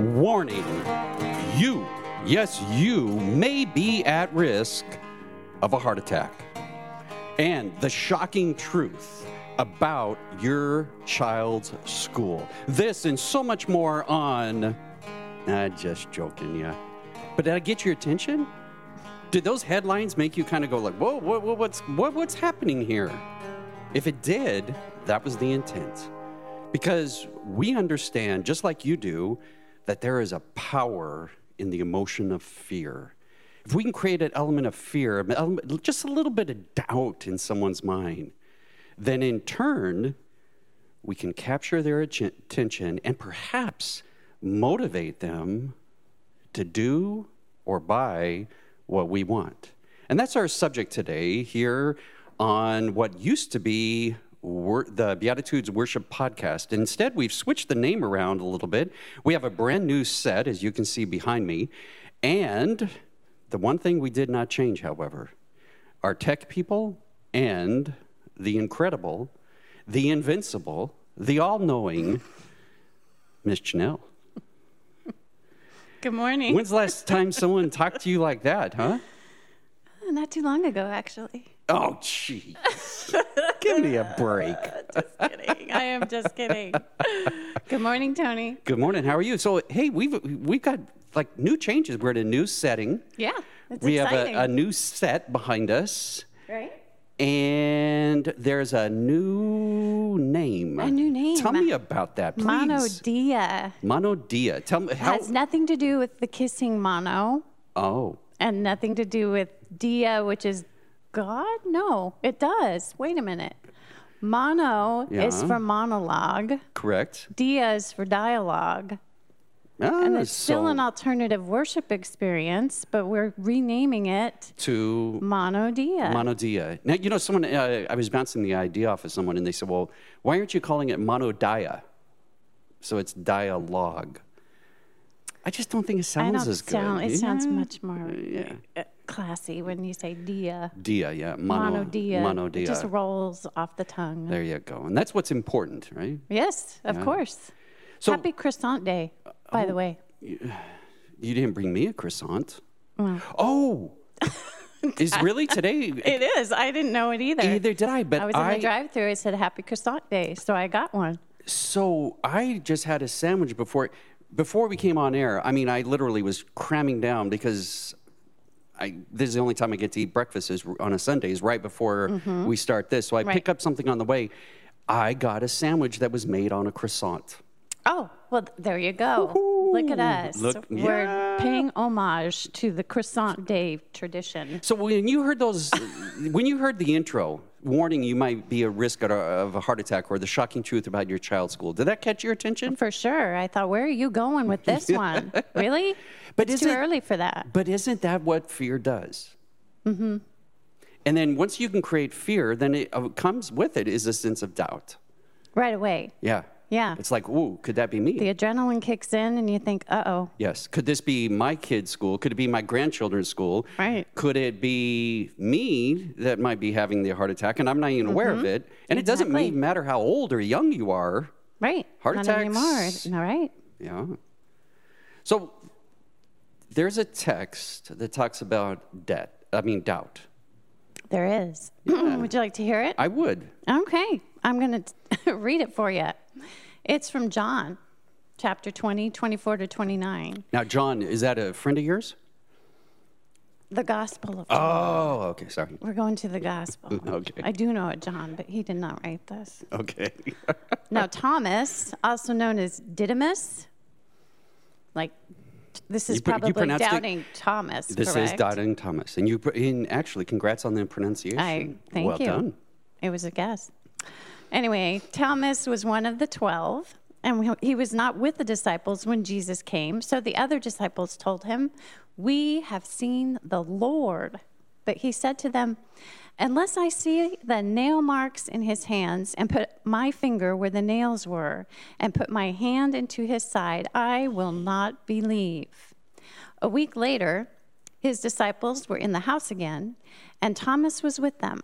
Warning you, yes, you may be at risk of a heart attack. And the shocking truth about your child's school. This and so much more on. Nah, just joking, yeah. But did I get your attention? Did those headlines make you kind of go like, "Whoa, what, what, what's what, what's happening here?" If it did, that was the intent, because we understand, just like you do, that there is a power in the emotion of fear. If we can create an element of fear, just a little bit of doubt in someone's mind, then in turn, we can capture their attention and perhaps motivate them to do or buy what we want. And that's our subject today here on what used to be wor- the Beatitudes Worship Podcast. Instead, we've switched the name around a little bit. We have a brand new set, as you can see behind me. And the one thing we did not change, however, our tech people and the incredible, the invincible, the all knowing Miss Janelle. Good morning. When's the last time someone talked to you like that, huh? Uh, not too long ago, actually. Oh, jeez. Give me a break. Uh, just kidding. I am just kidding. Good morning, Tony. Good morning. How are you? So, hey, we've we've got like new changes. We're in a new setting. Yeah, it's we exciting. have a, a new set behind us, right? and there's a new name. A new name. Tell me about that, please. Mono Dia Mono Dia. Tell me how. has nothing to do with the kissing mono oh, and nothing to do with Dia, which is God. No, it does. Wait a minute. Mono is for monologue. correct. Dia is for dialogue. Ah, And it's still so an alternative worship experience, but we're renaming it to Monodia. Monodia. Now, you know, someone, uh, I was bouncing the idea off of someone, and they said, well, why aren't you calling it Monodia? So it's dialogue. I just don't think it I sounds as good. sound. It sounds much more Yeah. uh, classy when you say dia. Dia, yeah. Mono, Mono dia. Mono It dia. just rolls off the tongue. There you go. And that's what's important, right? Yes, of course. So Happy croissant day, by the way. you didn't bring me a croissant. Oh, is really today? It is. I didn't know it either. Either did I, but I was in the drive-through. It said Happy croissant day, so I got one. So I just had a sandwich before before we came on air. I mean, I literally was cramming down because I this is the only time I get to eat breakfast is on a Sunday is right before we start this. So I Mm-hmm. Right. pick up something on the way. I got a sandwich that was made on a croissant. Oh, well, there you go. Look at us. Look- We're yeah. paying homage to the croissant day tradition. So when you heard those, when you heard the intro warning, you might be a risk of a, heart attack or the shocking truth about your child's school. Did that catch your attention? For sure. I thought, where are you going with this one? Really? But it's too early for that. But isn't that what fear does? Mm-hmm. And then once you can create fear, then it uh, comes with it is a sense of doubt. Right away. Yeah. Yeah. It's like, ooh, could that be me? The adrenaline kicks in, and you think, uh oh. yes. Could this be my kid's school? Could it be my grandchildren's school? Right. Could it be me that might be having the heart attack and I'm not even aware of it? And it doesn't Mm-hmm. Mean matter how old or young you are. Right. Heart Not attacks- anymore. All right. Yeah. So there's a text that talks about debt. I mean, doubt. There is. Would you like to hear it? I would. Okay. I'm going to read it for you. It's from John, chapter 20, 24 to 29. Now, John, is that a friend of yours? The Gospel of John. Oh, okay. Sorry. We're going to the Gospel. Okay. I do know it, John, but he did not write this. Okay. Now, Thomas, also known as Didymus, like this is You pr- you probably it- doubting Thomas. this is? Doubting Thomas, and you and actually, congrats on the pronunciation. I thank well you. done. It was a guess. Anyway, Thomas was one of the twelve, and he- he was not with the disciples when Jesus came. So the other disciples told him, "We have seen the Lord." But he said to them, Unless I see the nail marks in his hands and put my finger where the nails were and put my hand into his side, I will not believe. A week later, his disciples were in the house again, and Thomas was with them.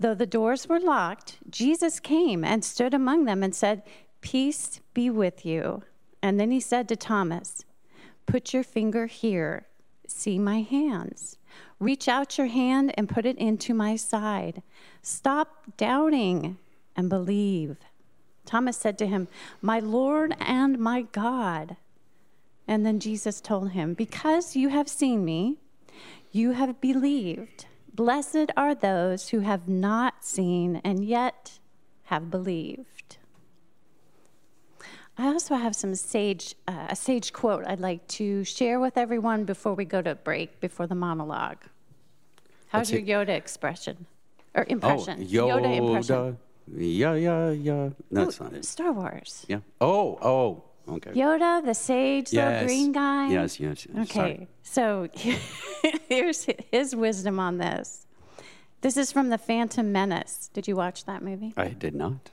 Though the doors were locked, Jesus came and stood among them and said, Peace be with you. And then he said to Thomas, Put your finger here. See my hands. Reach out your hand and put it into my side. Stop doubting and believe. Thomas said to him, My Lord and my God. And then Jesus told him, Because you have seen me, you have believed. Blessed are those who have not seen and yet have believed. I also have some sage, uh, a sage quote I'd like to share with everyone before we go to break, before the monologue. How's Let's your Yoda expression or impression? Oh, impression? Yoda. impression. Yeah, yeah, yeah. No, that's Ooh, not it. Star Wars. Yeah. Oh, oh, okay. Yoda, the sage, Yes. the green guy. Yes, yes, yes. Okay, Sorry. so here's his wisdom on this. This is from The Phantom Menace. Did you watch that movie? I did not.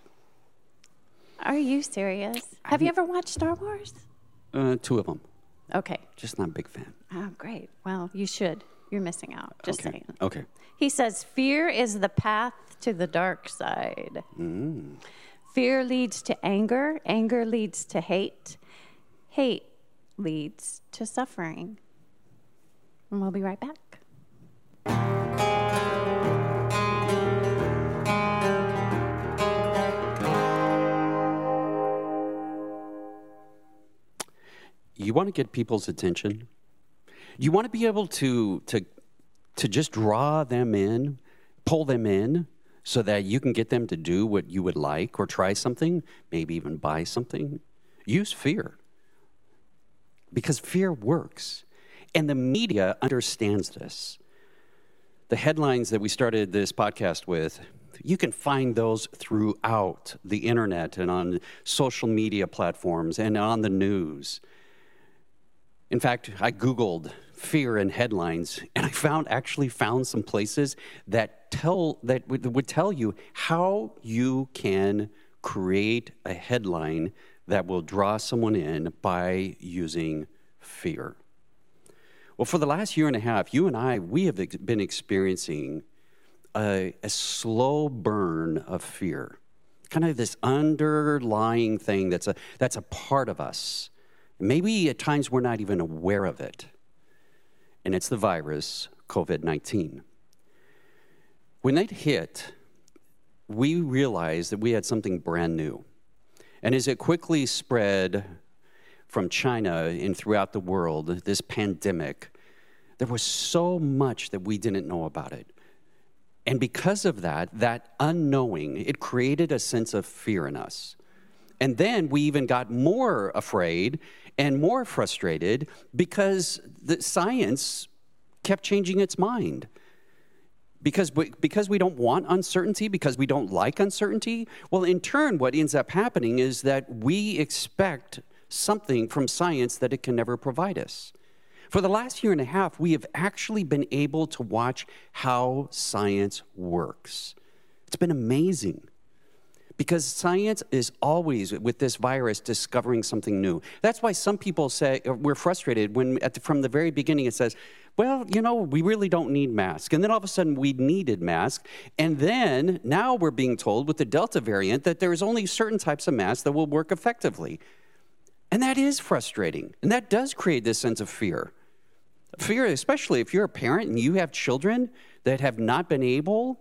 Are you serious? Have you ever watched Star Wars? Uh, two of them. Okay. Just not a big fan. Oh, great. Well, you should. You're missing out. Just okay. saying. Okay. He says, Fear is the path to the dark side. Mm. Fear leads to anger. Anger leads to hate. Hate leads to suffering. And we'll be right back. You want to get people's attention. You want to be able to to to just draw them in, pull them in, so that you can get them to do what you would like or try something, maybe even buy something. Use fear. Because fear works. And the media understands this. The headlines that we started this podcast with, you can find those throughout the internet and on social media platforms and on the news. In fact, I Googled fear in headlines and I found actually found some places that tell that would, would tell you how you can create a headline that will draw someone in by using fear. Well, for the last year and a half, you and I, we have ex- been experiencing a, a slow burn of fear, kind of this underlying thing that's a, that's a part of us. Maybe at times we're not even aware of it. And it's the virus, COVID 19. When it hit, we realized that we had something brand new. And as it quickly spread from China and throughout the world, this pandemic, there was so much that we didn't know about it. And because of that, that unknowing, it created a sense of fear in us. And then we even got more afraid and more frustrated because the science kept changing its mind. Because we, because we don't want uncertainty, because we don't like uncertainty, well, in turn, what ends up happening is that we expect something from science that it can never provide us. For the last year and a half, we have actually been able to watch how science works. It's been amazing because science is always with this virus discovering something new. That's why some people say uh, we're frustrated when the, from the very beginning it says well you know we really don't need masks and then all of a sudden we needed masks and then now we're being told with the delta variant that there's only certain types of masks that will work effectively. And that is frustrating. And that does create this sense of fear. Fear especially if you're a parent and you have children that have not been able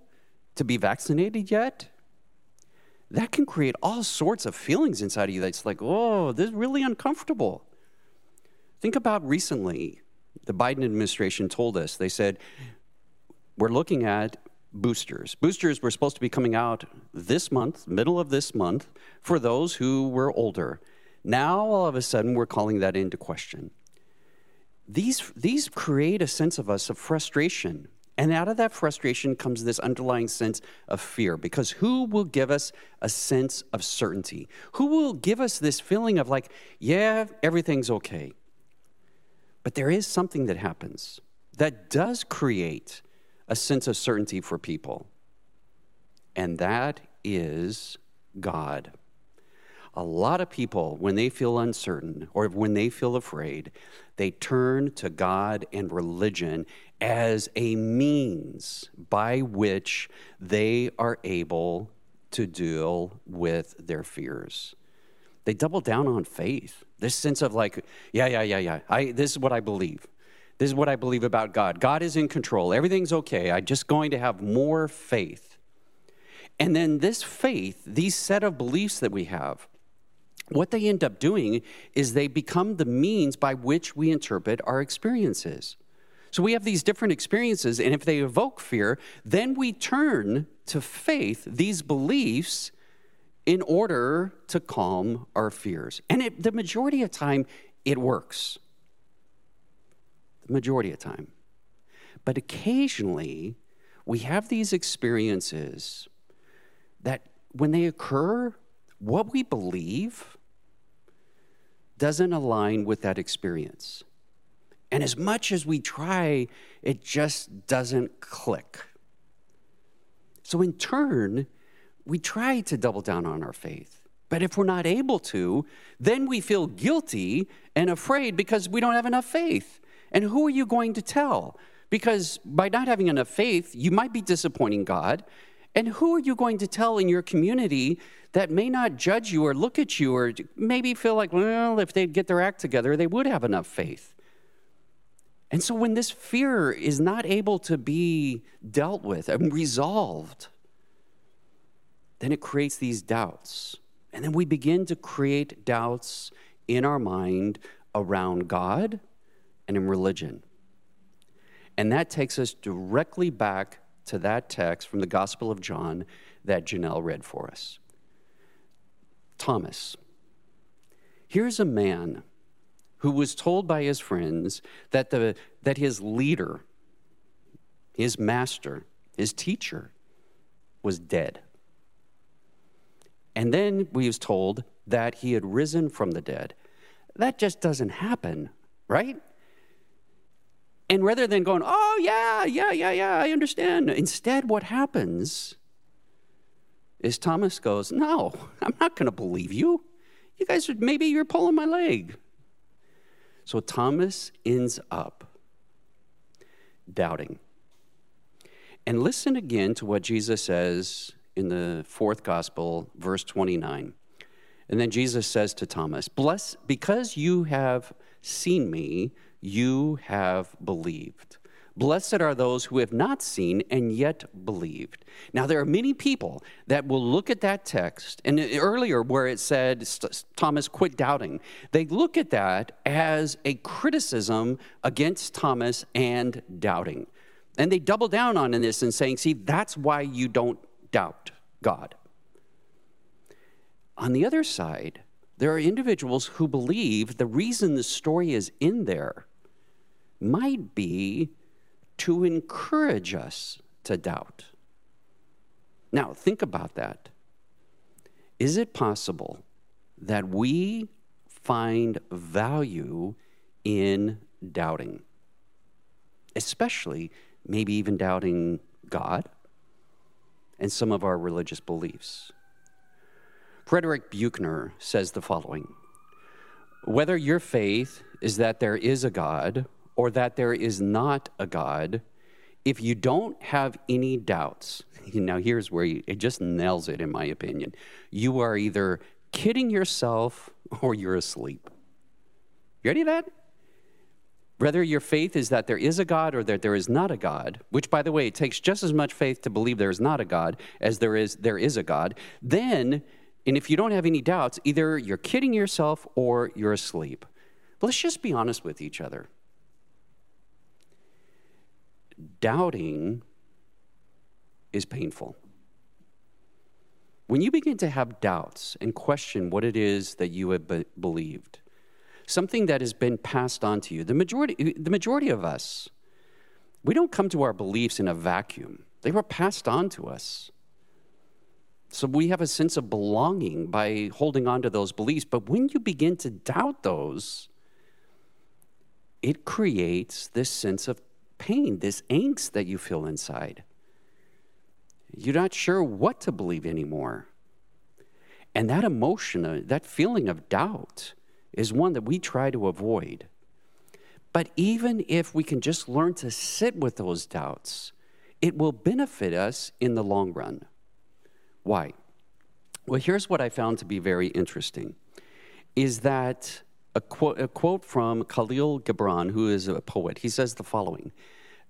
to be vaccinated yet that can create all sorts of feelings inside of you that's like, oh, this is really uncomfortable. Think about recently, the Biden administration told us, they said, we're looking at boosters. Boosters were supposed to be coming out this month, middle of this month, for those who were older. Now, all of a sudden, we're calling that into question. These, these create a sense of us of frustration and out of that frustration comes this underlying sense of fear because who will give us a sense of certainty? Who will give us this feeling of like, yeah, everything's okay? But there is something that happens that does create a sense of certainty for people, and that is God. A lot of people, when they feel uncertain or when they feel afraid, they turn to God and religion as a means by which they are able to deal with their fears. They double down on faith. This sense of like, yeah, yeah, yeah, yeah. I, this is what I believe. This is what I believe about God. God is in control. Everything's okay. I'm just going to have more faith. And then this faith, these set of beliefs that we have, what they end up doing is they become the means by which we interpret our experiences. So we have these different experiences, and if they evoke fear, then we turn to faith, these beliefs, in order to calm our fears. And it, the majority of time, it works. The majority of time. But occasionally, we have these experiences that when they occur, what we believe doesn't align with that experience. And as much as we try, it just doesn't click. So, in turn, we try to double down on our faith. But if we're not able to, then we feel guilty and afraid because we don't have enough faith. And who are you going to tell? Because by not having enough faith, you might be disappointing God. And who are you going to tell in your community that may not judge you or look at you or maybe feel like, well, if they'd get their act together, they would have enough faith? And so when this fear is not able to be dealt with and resolved, then it creates these doubts. And then we begin to create doubts in our mind around God and in religion. And that takes us directly back to that text from the Gospel of John that Janelle read for us. Thomas. Here's a man who was told by his friends that, the, that his leader, his master, his teacher, was dead. And then we was told that he had risen from the dead. That just doesn't happen, right? And rather than going, oh, yeah, yeah, yeah, yeah, I understand, instead, what happens is Thomas goes, no, I'm not going to believe you. You guys, are, maybe you're pulling my leg. So Thomas ends up doubting. And listen again to what Jesus says in the fourth gospel, verse 29. And then Jesus says to Thomas, Bless, because you have seen me, you have believed. Blessed are those who have not seen and yet believed. Now, there are many people that will look at that text, and earlier where it said, Thomas, quit doubting, they look at that as a criticism against Thomas and doubting. And they double down on this and saying, see, that's why you don't doubt God. On the other side, there are individuals who believe the reason the story is in there might be to encourage us to doubt. Now, think about that. Is it possible that we find value in doubting? Especially, maybe even doubting God? and some of our religious beliefs. Frederick Buechner says the following Whether your faith is that there is a God or that there is not a God, if you don't have any doubts, now here's where you, it just nails it, in my opinion. You are either kidding yourself or you're asleep. You ready for that? whether your faith is that there is a God or that there is not a God, which, by the way, it takes just as much faith to believe there is not a God as there is there is a God, then, and if you don't have any doubts, either you're kidding yourself or you're asleep. But let's just be honest with each other. Doubting is painful. When you begin to have doubts and question what it is that you have be- believed, something that has been passed on to you. The majority, the majority of us, we don't come to our beliefs in a vacuum, they were passed on to us. So we have a sense of belonging by holding on to those beliefs. But when you begin to doubt those, it creates this sense of pain, this angst that you feel inside. You're not sure what to believe anymore. And that emotion, uh, that feeling of doubt, is one that we try to avoid. But even if we can just learn to sit with those doubts, it will benefit us in the long run. Why? Well, here's what I found to be very interesting. is that a quote, a quote from Khalil Gibran, who is a poet, he says the following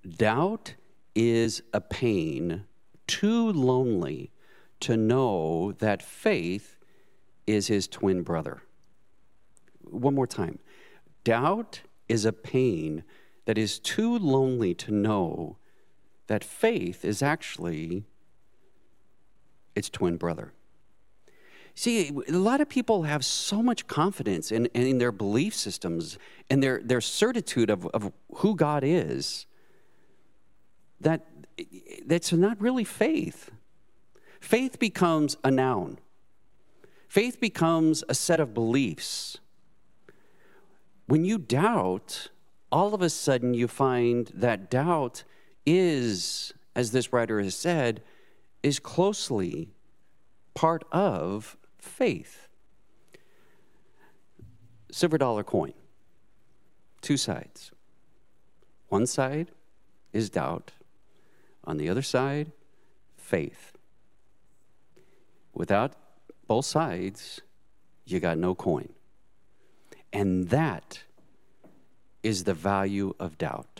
Doubt is a pain too lonely to know that faith is his twin brother. One more time. Doubt is a pain that is too lonely to know that faith is actually its twin brother. See, a lot of people have so much confidence in, in their belief systems and their, their certitude of, of who God is that that's not really faith. Faith becomes a noun, faith becomes a set of beliefs. When you doubt, all of a sudden you find that doubt is, as this writer has said, is closely part of faith. Silver dollar coin, two sides. One side is doubt, on the other side, faith. Without both sides, you got no coin. And that is the value of doubt.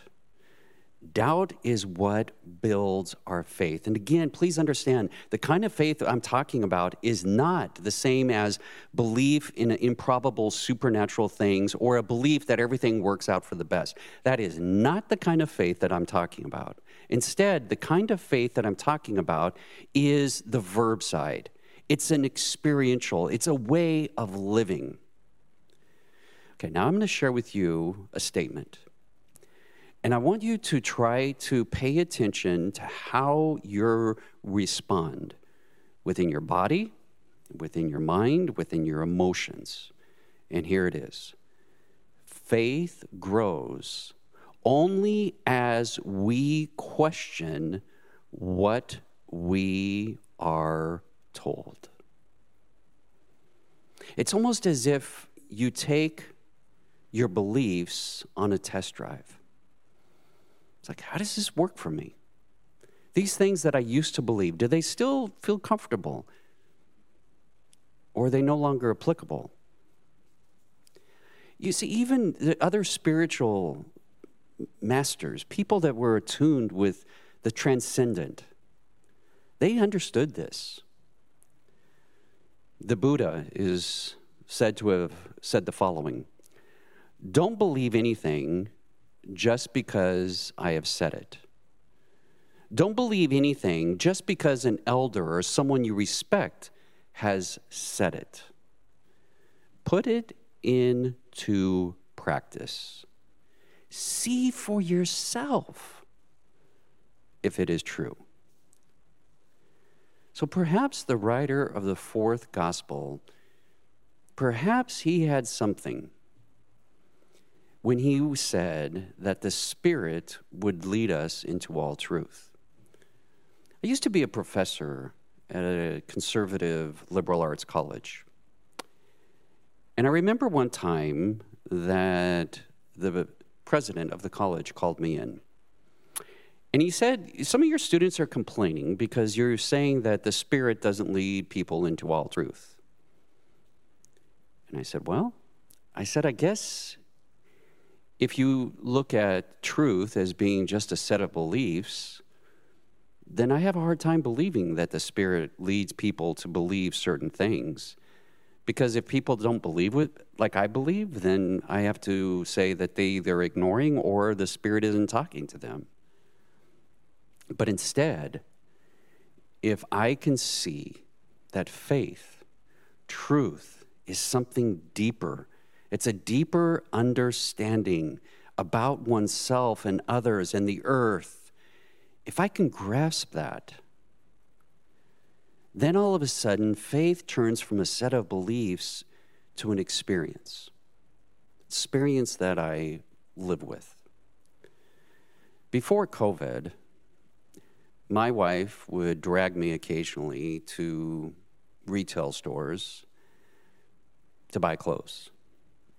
Doubt is what builds our faith. And again, please understand the kind of faith I'm talking about is not the same as belief in improbable supernatural things or a belief that everything works out for the best. That is not the kind of faith that I'm talking about. Instead, the kind of faith that I'm talking about is the verb side. It's an experiential, it's a way of living. Okay, now I'm going to share with you a statement. And I want you to try to pay attention to how you respond within your body, within your mind, within your emotions. And here it is faith grows only as we question what we are told. It's almost as if you take your beliefs on a test drive. It's like, how does this work for me? These things that I used to believe, do they still feel comfortable? Or are they no longer applicable? You see, even the other spiritual masters, people that were attuned with the transcendent, they understood this. The Buddha is said to have said the following Don't believe anything just because I have said it. Don't believe anything just because an elder or someone you respect has said it. Put it into practice. See for yourself if it is true. So perhaps the writer of the fourth gospel, perhaps he had something when he said that the Spirit would lead us into all truth. I used to be a professor at a conservative liberal arts college. And I remember one time that the president of the college called me in. And he said, Some of your students are complaining because you're saying that the Spirit doesn't lead people into all truth. And I said, Well, I said, I guess if you look at truth as being just a set of beliefs, then I have a hard time believing that the Spirit leads people to believe certain things. Because if people don't believe it like I believe, then I have to say that they, they're ignoring or the Spirit isn't talking to them. But instead, if I can see that faith, truth, is something deeper it's a deeper understanding about oneself and others and the earth. If I can grasp that, then all of a sudden, faith turns from a set of beliefs to an experience. Experience that I live with. Before COVID, my wife would drag me occasionally to retail stores to buy clothes.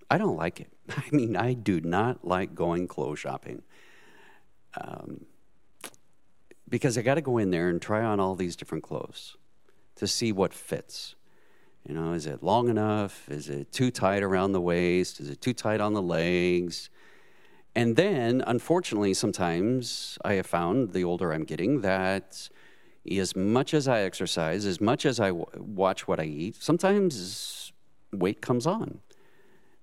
I don't like it. I mean, I do not like going clothes shopping. Um, because I got to go in there and try on all these different clothes to see what fits. You know, is it long enough? Is it too tight around the waist? Is it too tight on the legs? And then, unfortunately, sometimes I have found the older I'm getting that as much as I exercise, as much as I w- watch what I eat, sometimes weight comes on.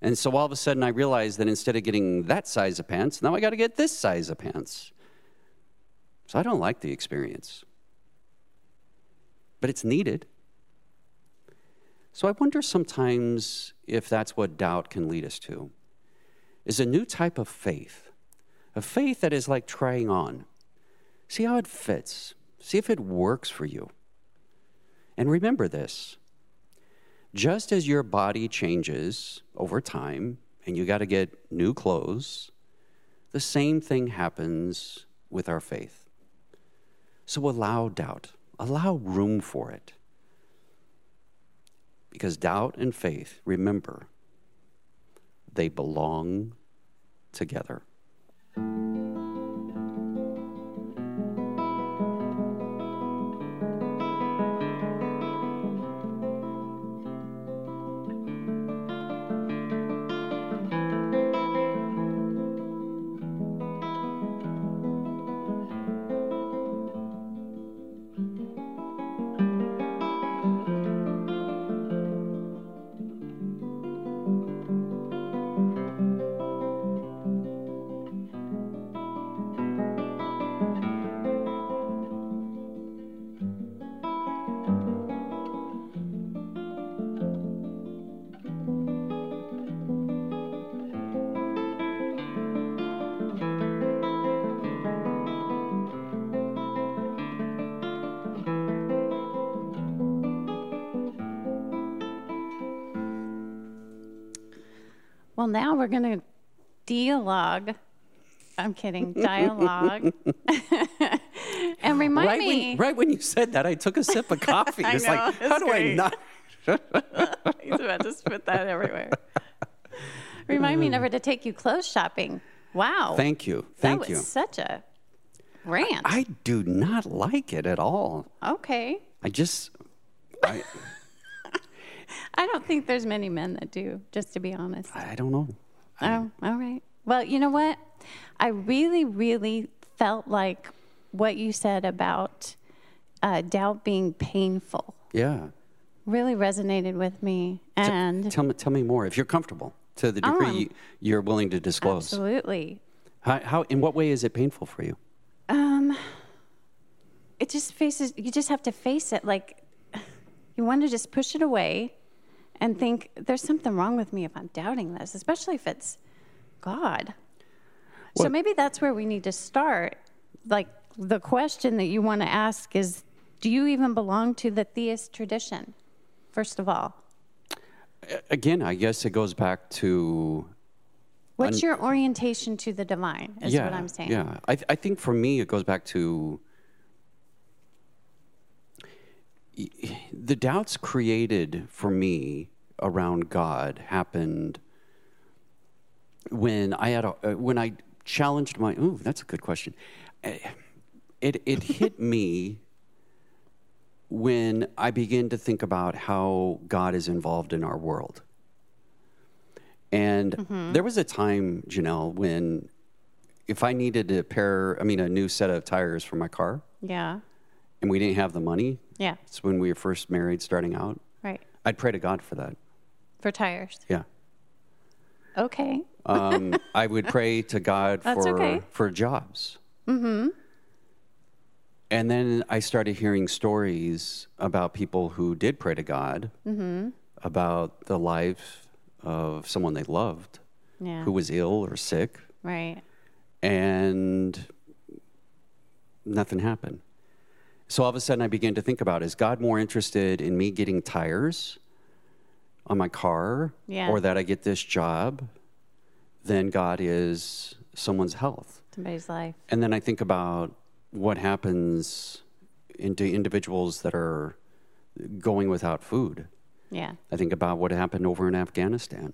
And so all of a sudden, I realize that instead of getting that size of pants, now I got to get this size of pants. So I don't like the experience. But it's needed. So I wonder sometimes if that's what doubt can lead us to. Is a new type of faith. A faith that is like trying on. See how it fits. See if it works for you. And remember this just as your body changes over time and you got to get new clothes, the same thing happens with our faith. So allow doubt, allow room for it. Because doubt and faith, remember, they belong together. Now we're going to dialogue. I'm kidding, dialogue. and remind right me. When, right when you said that, I took a sip of coffee. I it's know, like, it's how do great. I not? He's about to spit that everywhere. Remind me mm. never to take you clothes shopping. Wow. Thank you. Thank that Thank was you. such a rant. I do not like it at all. okay. I just, I, I don't think there's many men that do, just to be honest. I don't know. Oh, all right. Well, you know what? I really, really felt like what you said about uh, doubt being painful Yeah. really resonated with me. And Tell me, tell me more if you're comfortable to the degree Um, you, you're willing to disclose. absolutely. How, how, in what way is it painful for you? Um, it just faces, you just have to face it. Like, you want to just push it away and think, there's something wrong with me if I'm doubting this, especially if it's God. so maybe that's where we need to start. Like, the question that you want to ask is do you even belong to the theist tradition, first of all? Again, I guess it goes back to What's your orientation to the divine, is yeah, what I'm saying. Yeah, I, th- I think for me it goes back to the doubts created for me around God happened when I had a, uh, when I challenged my. Ooh, that's a good question. Uh, It it hit me when I begin to think about how God is involved in our world. And there was a time, Janelle, when if I needed a pair, I mean, a new set of tires for my car, Yeah. and we didn't have the money, Yeah. it's when we were first married, starting out, Right. I'd pray to God for that. For tires. Yeah. Okay. Um, I would pray to God That's for okay. for jobs. Mm-hmm. And then I started hearing stories about people who did pray to God Mm-hmm. about the life of someone they loved Yeah. who was ill or sick, Right. and nothing happened. So all of a sudden, I began to think about: Is God more interested in me getting tires on my car, Yeah. or that I get this job, then God is someone's health? Somebody's life. And then I think about what happens into individuals that are going without food. Yeah. I think about what happened over in Afghanistan.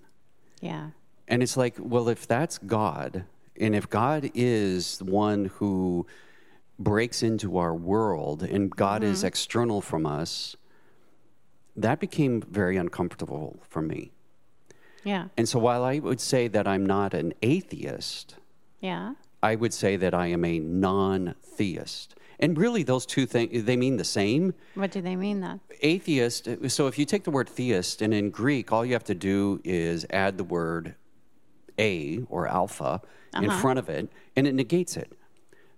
Yeah. And it's like, well, if that's God, and if God is one who breaks into our world and God is mm-hmm. external from us, that became very uncomfortable for me. Yeah. And so while I would say that I'm not an atheist, Yeah. I would say that I am a non theist. And really, those two things, they mean the same. What do they mean then? Atheist, so if you take the word theist, and in Greek, all you have to do is add the word a or alpha in uh-huh. front of it, and it negates it.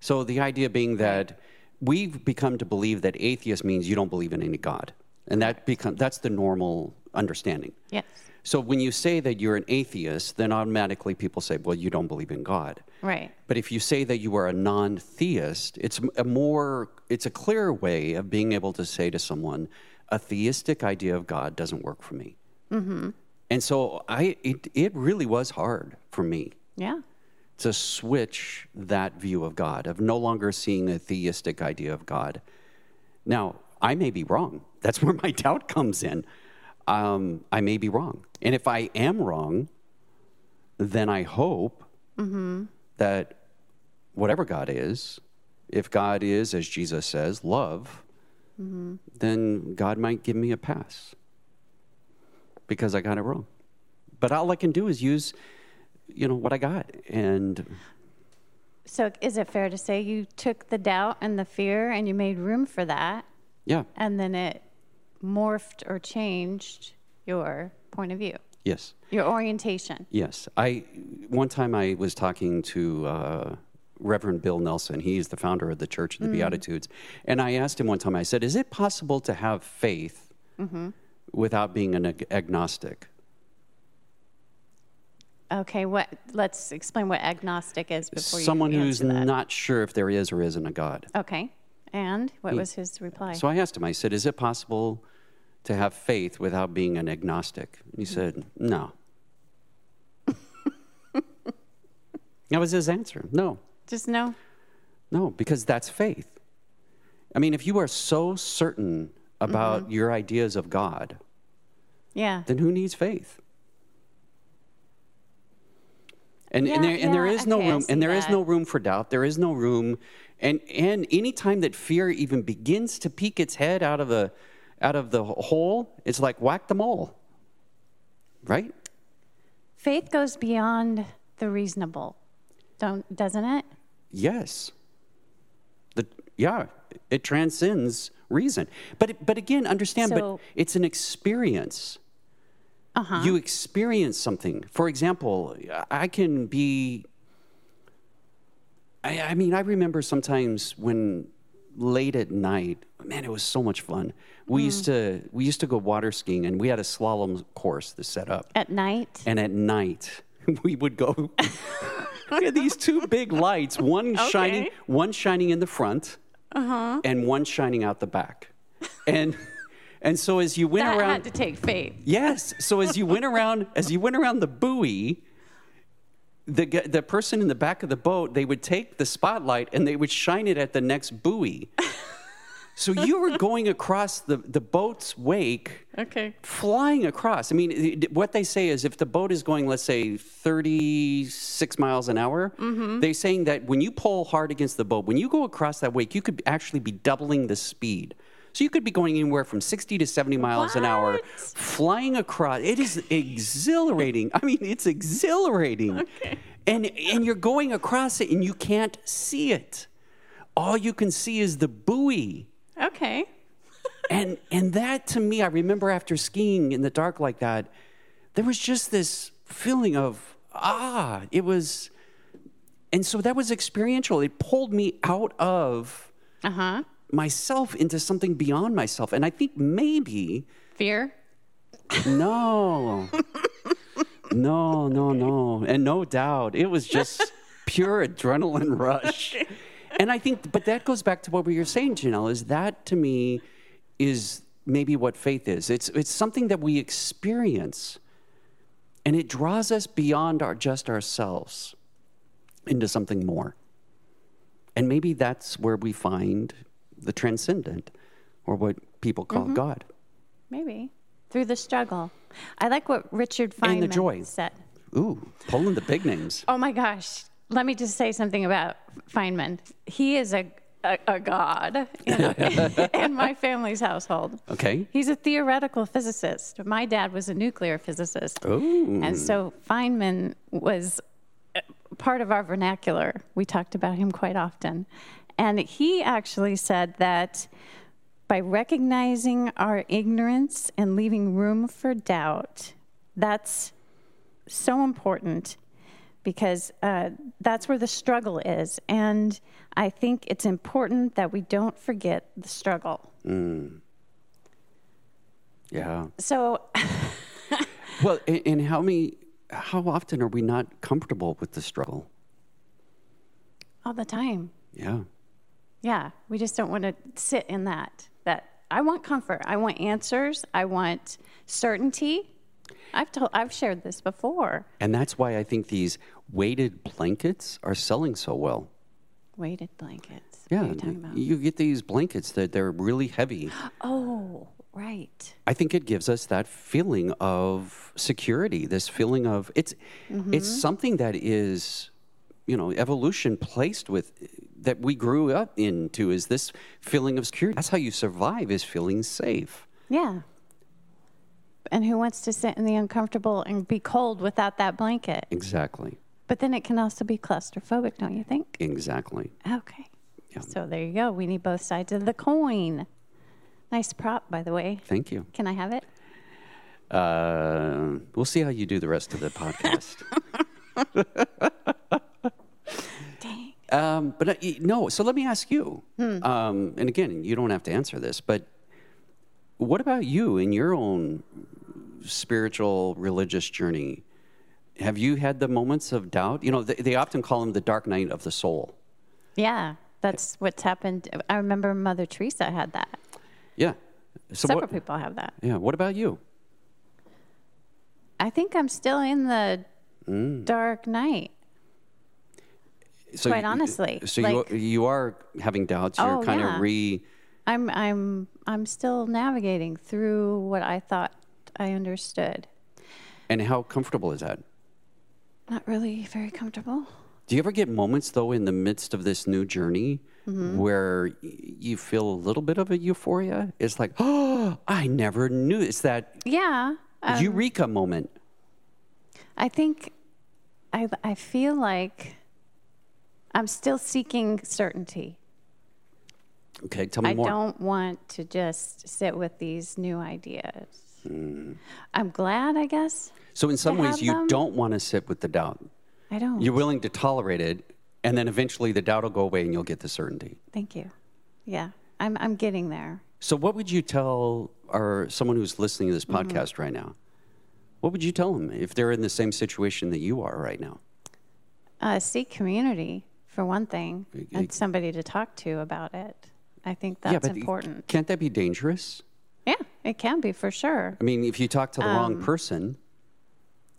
So the idea being that we've become to believe that atheist means you don't believe in any God. And that become, that's the normal understanding. Yes. So when you say that you're an atheist, then automatically people say, well, you don't believe in God. Right. But if you say that you are a non-theist, it's a more it's a clearer way of being able to say to someone, a theistic idea of God doesn't work for me. Mm-hmm. And so I it it really was hard for me Yeah. to switch that view of God, of no longer seeing a theistic idea of God. Now, I may be wrong. That's where my doubt comes in. Um, I may be wrong. And if I am wrong, then I hope that whatever God is, if God is, as Jesus says, love, then God might give me a pass because I got it wrong. But all I can do is use, you know, what I got. And So is it fair to say you took the doubt and the fear and you made room for that yeah, and then it morphed or changed your point of view, yes. your orientation? Yes, I. One time I was talking to uh, Reverend Bill Nelson. He's the founder of the Church of the Beatitudes, and I asked him one time. I said, "Is it possible to have faith without being an ag- agnostic?" Okay, what let's explain what agnostic is before Someone who's not sure if there is or isn't a God. Okay. And what was his reply? So I asked him. I said, "Is it possible to have faith without being an agnostic?" And he said, "No." that was his answer. No. Just no. No, because that's faith. I mean, if you are so certain about Mm-hmm. your ideas of God, Yeah. then who needs faith? And, and, Yeah, and there yeah, is no okay, I room, and there is that. no room for doubt. There is no room, and and any time that fear even begins to peek its head out of the out of the hole, it's like whack the mole, right? Faith goes beyond the reasonable. Don't doesn't it? Yes. The yeah, it transcends reason. But but again, understand. So- but it's an experience. Uh-huh. You experience something. For example, I can be. I, I mean, I remember sometimes when late at night. Man, it was so much fun. We hmm. used to we used to go water skiing, and we had a slalom course to set up. At night? And at night, we would go. we had these two big lights, one shining, one shining in the front, uh-huh. and one shining out the back. And and so as you went that around, had to take faith. yes. So as you went around, as you went around the buoy, the the person in the back of the boat, they would take the spotlight and they would shine it at the next buoy. So you were going across the, the boat's wake Okay. flying across. I mean, what they say is if the boat is going, let's say, 36 miles an hour, mm-hmm. they're saying that when you pull hard against the boat, when you go across that wake, you could actually be doubling the speed. So you could be going anywhere from 60 to 70 miles an hour, flying across. It is exhilarating. I mean, it's exhilarating. And, and you're going across it and you can't see it. All you can see is the buoy. Okay. And and that to me, I remember after skiing in the dark like that, there was just this feeling of ah, it was and so that was experiential. It pulled me out of Uh-huh. Myself into something beyond myself. And I think maybe Fear? no. no, no, no. And no doubt, it was just pure adrenaline rush. And I think, but that goes back to what we were saying, Janelle, is that to me is maybe what faith is. It's, it's something that we experience and it draws us beyond our, just ourselves into something more. And maybe that's where we find the transcendent or what people call God. Maybe. Through the struggle. I like what Richard Feynman And the joy. said. Ooh, pulling the big names. Oh my gosh. Let me just say something about Feynman. He is a a, a god in, in my family's household. Okay. He's a theoretical physicist. My dad was a nuclear physicist. Oh. And so Feynman was uh, part of our vernacular. We talked about him quite often. And he actually said that by recognizing our ignorance and leaving room for doubt, that's so important because uh, that's where the struggle is. And I think it's important that we don't forget the struggle. Yeah. So, Well, and, and how many, how often are we not comfortable with the struggle? all the time. Yeah. Yeah, we just don't want to sit in that. That I want comfort. I want answers. I want certainty. I've told, I've shared this before. And that's why I think these weighted blankets are selling so well. Weighted blankets. Yeah. You talking about? You get these blankets that they're really heavy. Oh, right. I think it gives us that feeling of security, this feeling of it's mm-hmm. it's something that is you know, evolution placed with that we grew up into is this feeling of security. That's how you survive is feeling safe. Yeah. And who wants to sit in the uncomfortable and be cold without that blanket? Exactly. But then it can also be claustrophobic, don't you think? Exactly. Okay. Yeah. So there you go. We need both sides of the coin. Nice prop, by the way. Thank you. Can I have it? Uh, we'll see how you do the rest of the podcast. Um, but uh, no, so let me ask you. Um, and again, you don't have to answer this, but what about you in your own spiritual, religious journey? Have you had the moments of doubt? You know, they, they often call them the dark night of the soul. Yeah, that's what's happened. I remember Mother Teresa had that. Yeah. So Several what, people have that. Yeah. What about you? I think I'm still in the Mm. dark night. So Quite honestly, so like- you you are having doubts. You're Oh, kind yeah. of re. I'm I'm I'm still navigating through what I thought I understood. And how comfortable is that? Not really very comfortable. Do you ever get moments though in the midst of this new journey Mm-hmm. where y- you feel a little bit of a euphoria? It's like, oh, I never knew. It's that Yeah, uh, eureka moment. I think I I feel like I'm still seeking certainty. Okay, tell me I more. I don't want to just sit with these new ideas. Hmm. I'm glad, I guess. So in some ways, you them. don't want to sit with the doubt. I don't. You're willing to tolerate it, and then eventually the doubt will go away, and you'll get the certainty. Thank you. Yeah, I'm I'm getting there. So, what would you tell or someone who's listening to this Mm-hmm. podcast right now? What would you tell them if they're in the same situation that you are right now? Uh, seek community for one thing, y- and somebody to talk to about it. I think that's but important. Can't that be dangerous? Yeah, it can be for sure. I mean, if you talk to the Um, wrong person,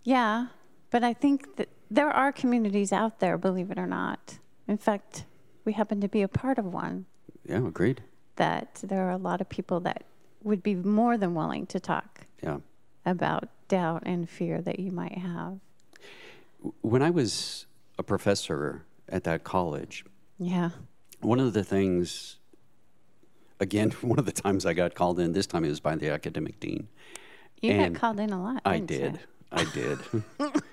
Yeah, but I think that there are communities out there, believe it or not. In fact, we happen to be a part of one. yeah, agreed. That there are a lot of people that would be more than willing to talk Yeah. about doubt and fear that you might have. When I was a professor at that college, Yeah. one of the things, again, one of the times I got called in, this time it was by the academic dean. You And got called in a lot. I did. you? I did.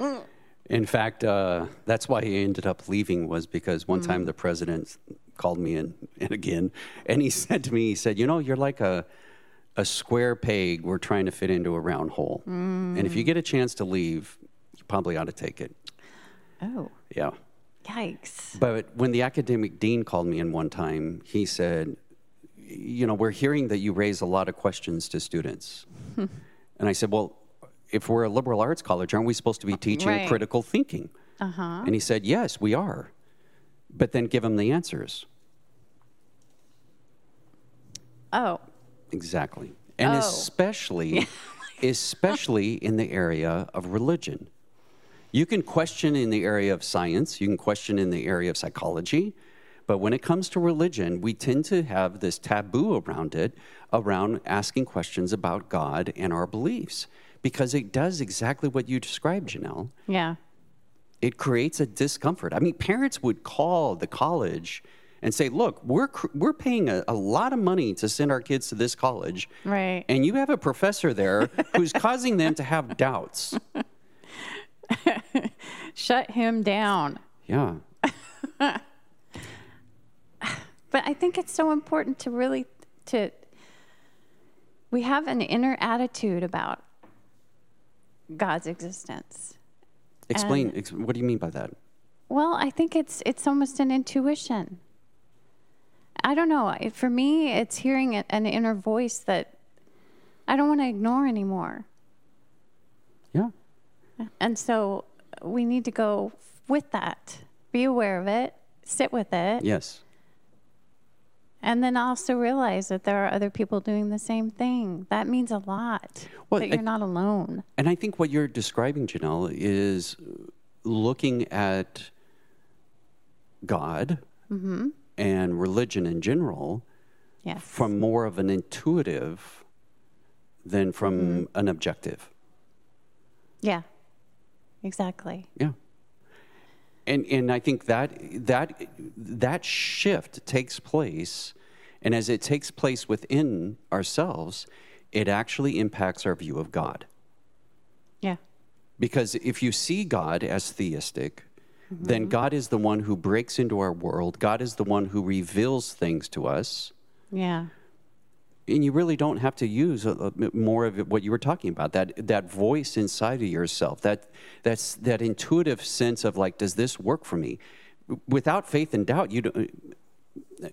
In fact, uh, that's why he ended up leaving was because one Mm. time the president called me in, and again, and he said to me, he said, "You know, you're like a a square peg we're trying to fit into a round hole, and if you get a chance to leave, you probably ought to take it." Oh, Yeah. Yikes. But when the academic dean called me in one time, he said, You know, we're hearing that you raise a lot of questions to students. and I said, Well, if we're a liberal arts college, aren't we supposed to be teaching Right. critical thinking? Uh huh. And he said, Yes, we are. But then give them the answers. Oh, Exactly. And Oh. especially, especially in the area of religion. You can question in the area of science, you can question in the area of psychology, but when it comes to religion, we tend to have this taboo around it, around asking questions about God and our beliefs, because it does exactly what you described, Janelle. yeah. It creates a discomfort. I mean, parents would call the college and say, look, we're, we're paying a, a lot of money to send our kids to this college. Right. And you have a professor there who's causing them to have doubts. Shut him down. Yeah. But I think it's so important to really to we have an inner attitude about God's existence. Explain, ex- what do you mean by that? Well, I think it's it's almost an intuition. I don't know. For me, it's hearing an inner voice that I don't want to ignore anymore. Yeah. And so we need to go with that. Be aware of it, sit with it, Yes. and then also realize that there are other people doing the same thing. That means a lot. Well, that you're not alone. And I think what you're describing, Janelle, is looking at God mm-hmm. and religion in general Yes. from more of an intuitive than from mm-hmm. an objective. Yeah. Exactly. Yeah. And and I think that that that shift takes place and as it takes place within ourselves, it actually impacts our view of God. Yeah. Because if you see God as theistic, then mm-hmm. God is the one who breaks into our world. God is the one who reveals things to us. Yeah. And you really don't have to use a, a- more of what you were talking about that that voice inside of yourself, that that's that intuitive sense of like, does this work for me? Without faith and doubt, you don't,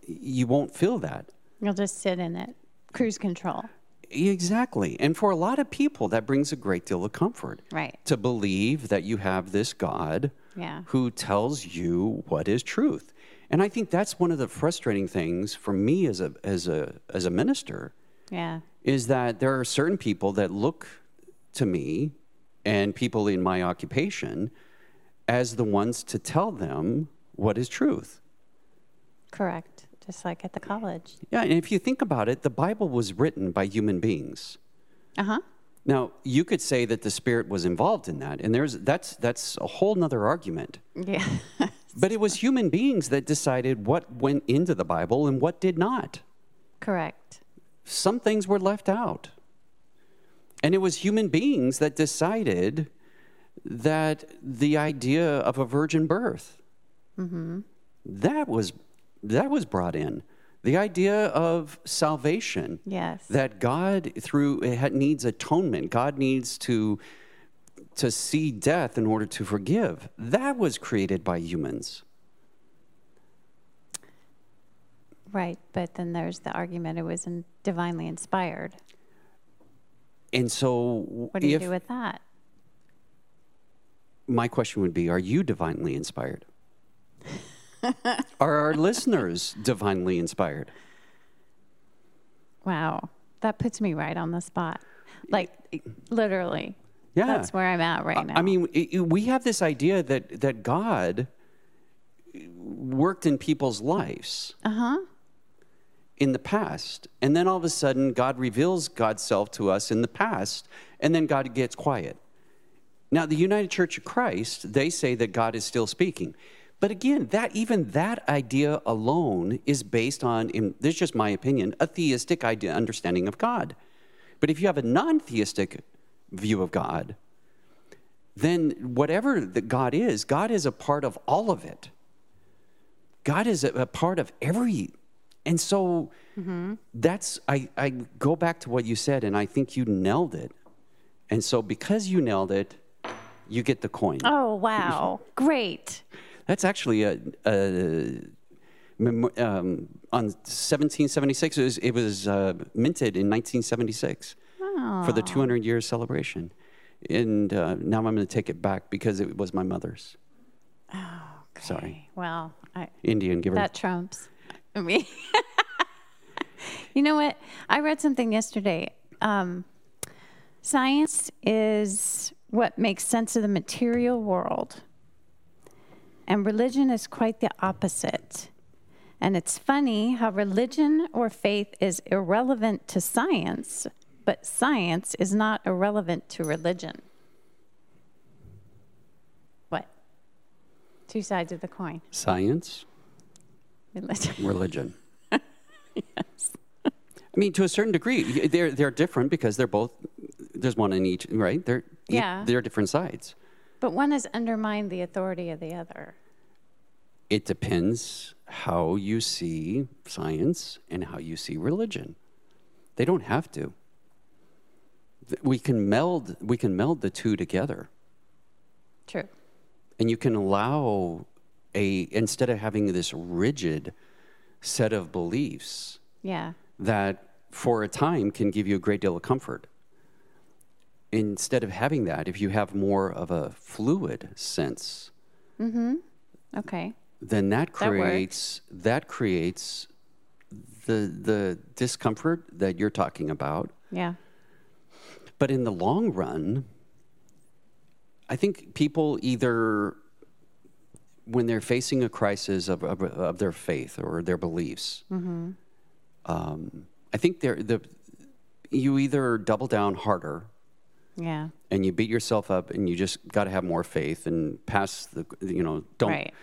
you won't feel that. You'll just sit in it. Cruise control. Exactly. And for a lot of people, that brings a great deal of comfort. Right. To believe that you have this God Yeah. who tells you what is truth. And I think that's one of the frustrating things for me as a, as a, as a minister Yeah. is that there are certain people that look to me and people in my occupation as the ones to tell them what is truth. Correct. Just like at the college. Yeah, and if you think about it, the Bible was written by human beings. Uh huh. Now, you could say that the Spirit was involved in that, and there's that's that's a whole nother argument. Yeah. But it was human beings that decided what went into the Bible and what did not. Correct. Some things were left out. And it was human beings that decided that the idea of a virgin birth mm-hmm. that was that was brought in. The idea of salvation Yes. that God through it needs atonement. God needs to to see death in order to forgive. That was created by humans. right. But then there's the argument it was in divinely inspired. And so What do you if do with that? my question would be, are you divinely inspired? are our listeners divinely inspired? Wow. That puts me right on the spot. Like, literally. Yeah. That's where I'm at right now. I mean, it, we have this idea that that God worked in people's lives. uh huh. in the past. And then all of a sudden, God reveals God's self to us in the past, and then God gets quiet. Now, the United Church of Christ, they say that God is still speaking. But again, that even that idea alone is based on, in, this is just my opinion, a theistic idea, understanding of God. But if you have a non theistic view of God, then whatever that God is, God is a part of all of it. God is a, a part of every, and so that's I, I go back to what you said, and I think you nailed it. And so because you nailed it, you get the coin. Oh, wow. Great. That's actually a, a um, on 1776. It was, it was uh, minted in 1976 for the 200 year celebration. And uh, now I'm going to take it back because it was my mother's. Oh, okay. Sorry, Well, I, Indian. Give her. that trumps me. you know what? I read something yesterday. Um, science is what makes sense of the material world, and religion is quite the opposite. And it's funny how religion or faith is irrelevant to science, but science is not irrelevant to religion. What? Two sides of the coin. Science Religion. religion. yes. I mean, to a certain degree, they're they're different because they're both. There's one in each, right? They're Yeah. They're different sides. But one has undermined the authority of the other. It depends how you see science and how you see religion. They don't have to. We can meld. We can meld the two together. True. and you can allow a instead of having this rigid set of beliefs Yeah. that for a time can give you a great deal of comfort instead of having that if you have more of a fluid sense mm-hmm Okay. then that That creates that, creates the the discomfort that you're talking about Yeah. But in the long run, I think people either, when they're facing a crisis of, of, of their faith or their beliefs, um, I think they're, the, you either double down harder Yeah. and you beat yourself up and you just got to have more faith and pass the, you know, don't. Right.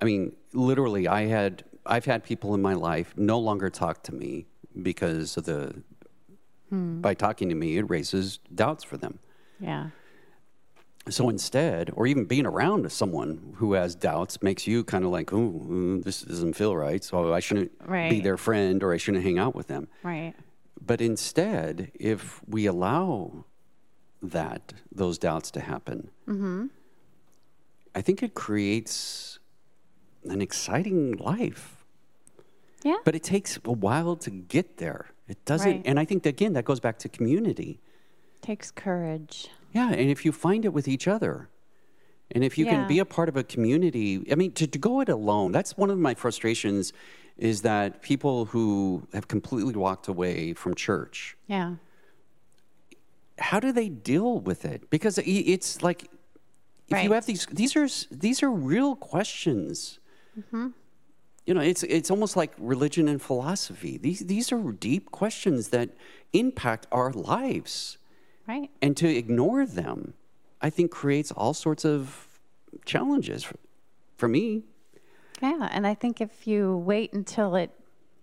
I mean, literally, I had, I've had people in my life no longer talk to me because of the, Hmm. by talking to me, it raises doubts for them. Yeah. So instead, or even being around someone who has doubts makes you kind of like, oh, this doesn't feel right. So I shouldn't be their friend or I shouldn't hang out with them. Right. But instead, if we allow that, those doubts to happen, mm-hmm. I think it creates an exciting life. Yeah. But it takes a while to get there. It doesn't, Right. and I think again that goes back to community. Takes courage. Yeah, and if you find it with each other, and if you Yeah. can be a part of a community, I mean, to, to go it alone, that's one of my frustrations is that people who have completely walked away from church, Yeah. how do they deal with it? Because it's like, if you have these, these are, these are real questions. Mm-hmm. You know, it's, it's almost like religion and philosophy. These, these are deep questions that impact our lives. Right. and to ignore them i think creates all sorts of challenges for, for me Yeah. And I think if you wait until it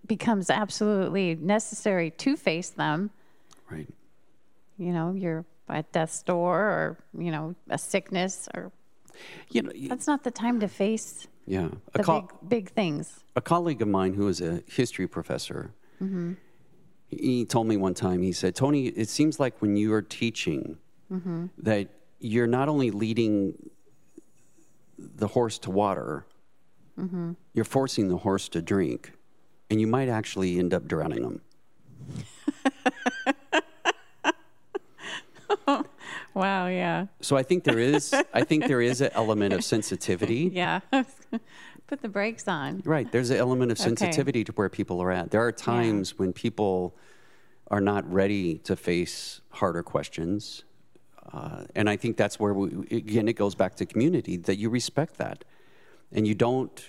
becomes absolutely necessary to face them, right you know, you're at death's door or, you know, a sickness or you know that's not the time to face yeah. A, the co- big big things. a colleague of mine who is a history professor mm-hmm. he told me one time he said tony it seems like when you are teaching mm-hmm. that you're not only leading the horse to water mm-hmm. you're forcing the horse to drink and you might actually end up drowning him Wow, yeah. So I think there is, I think there is an element of sensitivity. Yeah. Put the brakes on. Right. There's an element of sensitivity to where people are at. There are times when people are not ready to face harder questions. Uh, and I think that's where, we, again, it goes back to community that you respect that. And you don't,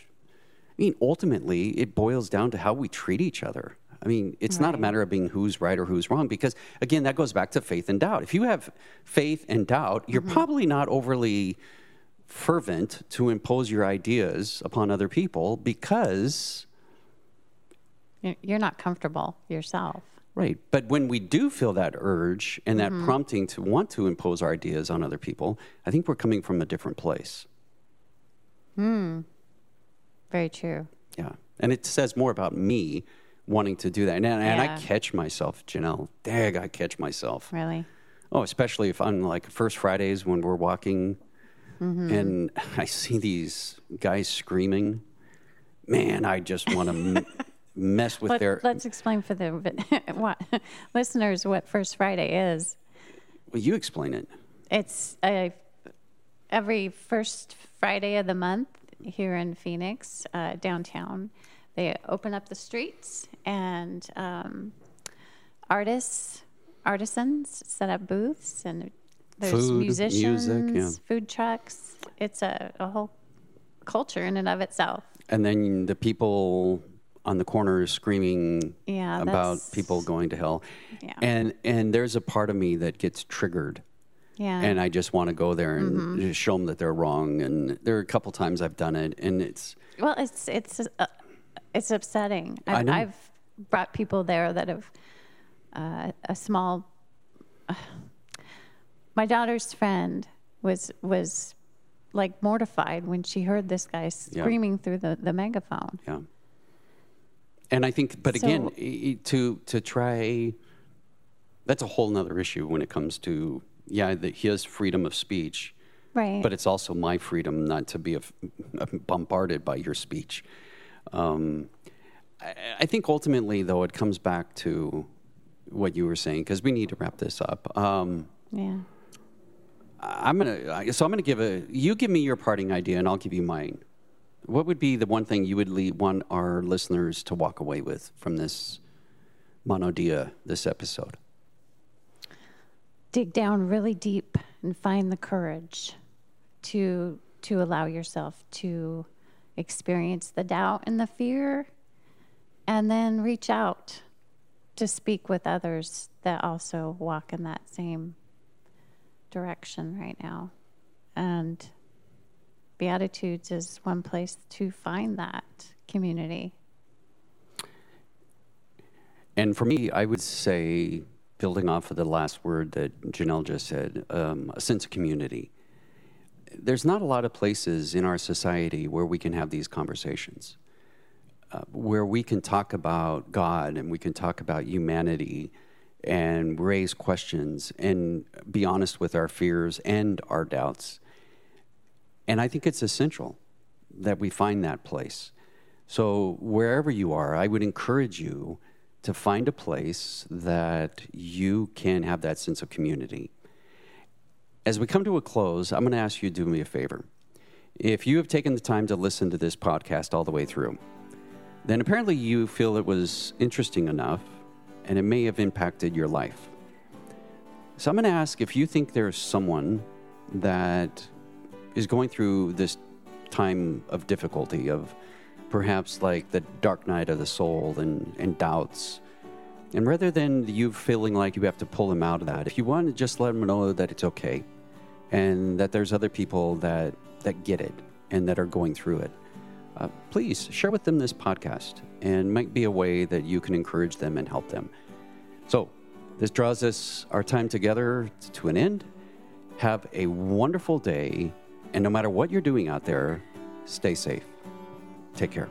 I mean, ultimately, it boils down to how we treat each other. I mean, it's not a matter of being who's right or who's wrong, because again, that goes back to faith and doubt. If you have faith and doubt, you're probably not overly fervent to impose your ideas upon other people because, You're- not comfortable yourself. right. But when we do feel that urge and that prompting to want to impose our ideas on other people, I think we're coming from a different place. Hmm. Very true. Yeah. And it says more about me wanting to do that. And, and I catch myself, Janelle. Dang, I catch myself. Really. Oh, especially if on like first Fridays when we're walking and I see these guys screaming. Man, I just want to m- mess with Let, their. let's explain for the what, listeners what First Friday is. Well, you explain it. It's a, every first Friday of the month here in Phoenix, uh, downtown. They open up the streets and um, artists, artisans set up booths and there's Food, musicians, music, yeah. food trucks. It's a, a whole culture in and of itself. And then the people on the corner screaming Yeah, about people going to hell. Yeah. And and there's a part of me that gets triggered. Yeah. and I just want to go there and Mm-hmm. just show them that they're wrong. And there are a couple times I've done it, and it's Well, it's it's uh, it's upsetting. I I've, know. I've brought people there that have uh, a small. my daughter's friend was was like mortified when she heard this guy Yeah. screaming through the, the megaphone. Yeah. And I think, but again, So- i- to to try, that's a whole nother issue when it comes to yeah, the, his freedom of speech, Right. but it's also my freedom not to be a, bombarded by your speech. Um, I, I think ultimately, though, it comes back to what you were saying because we need to wrap this up. Um, yeah. I'm gonna. So I'm gonna give a. You give me your parting idea, and I'll give you mine. What would be the one thing you would lead, want our listeners to walk away with from this monodia, this episode? dig down really deep and find the courage to to allow yourself to experience the doubt and the fear and then reach out to speak with others that also walk in that same direction right now and beatitudes is one place to find that community And for me, I would say, building off of the last word that Janelle just said, um, a sense of community. There's not a lot of places in our society where we can have these conversations, uh, where we can talk about God and we can talk about humanity and raise questions and be honest with our fears and our doubts. And I think it's essential that we find that place. So, wherever you are, I would encourage you to find a place that you can have that sense of community. As we come to a close, I'm going to ask you to do me a favor. If you have taken the time to listen to this podcast all the way through, then apparently you feel it was interesting enough and it may have impacted your life. So I'm going to ask if you think there's someone that is going through this time of difficulty, of perhaps like the dark night of the soul and, and doubts. And rather than you feeling like you have to pull them out of that, if you want to just let them know that it's okay and that there's other people that, that get it and that are going through it, uh, please share with them this podcast and might be a way that you can encourage them and help them. So, this draws us our time together to an end. Have a wonderful day, and no matter what you're doing out there, stay safe. Take care.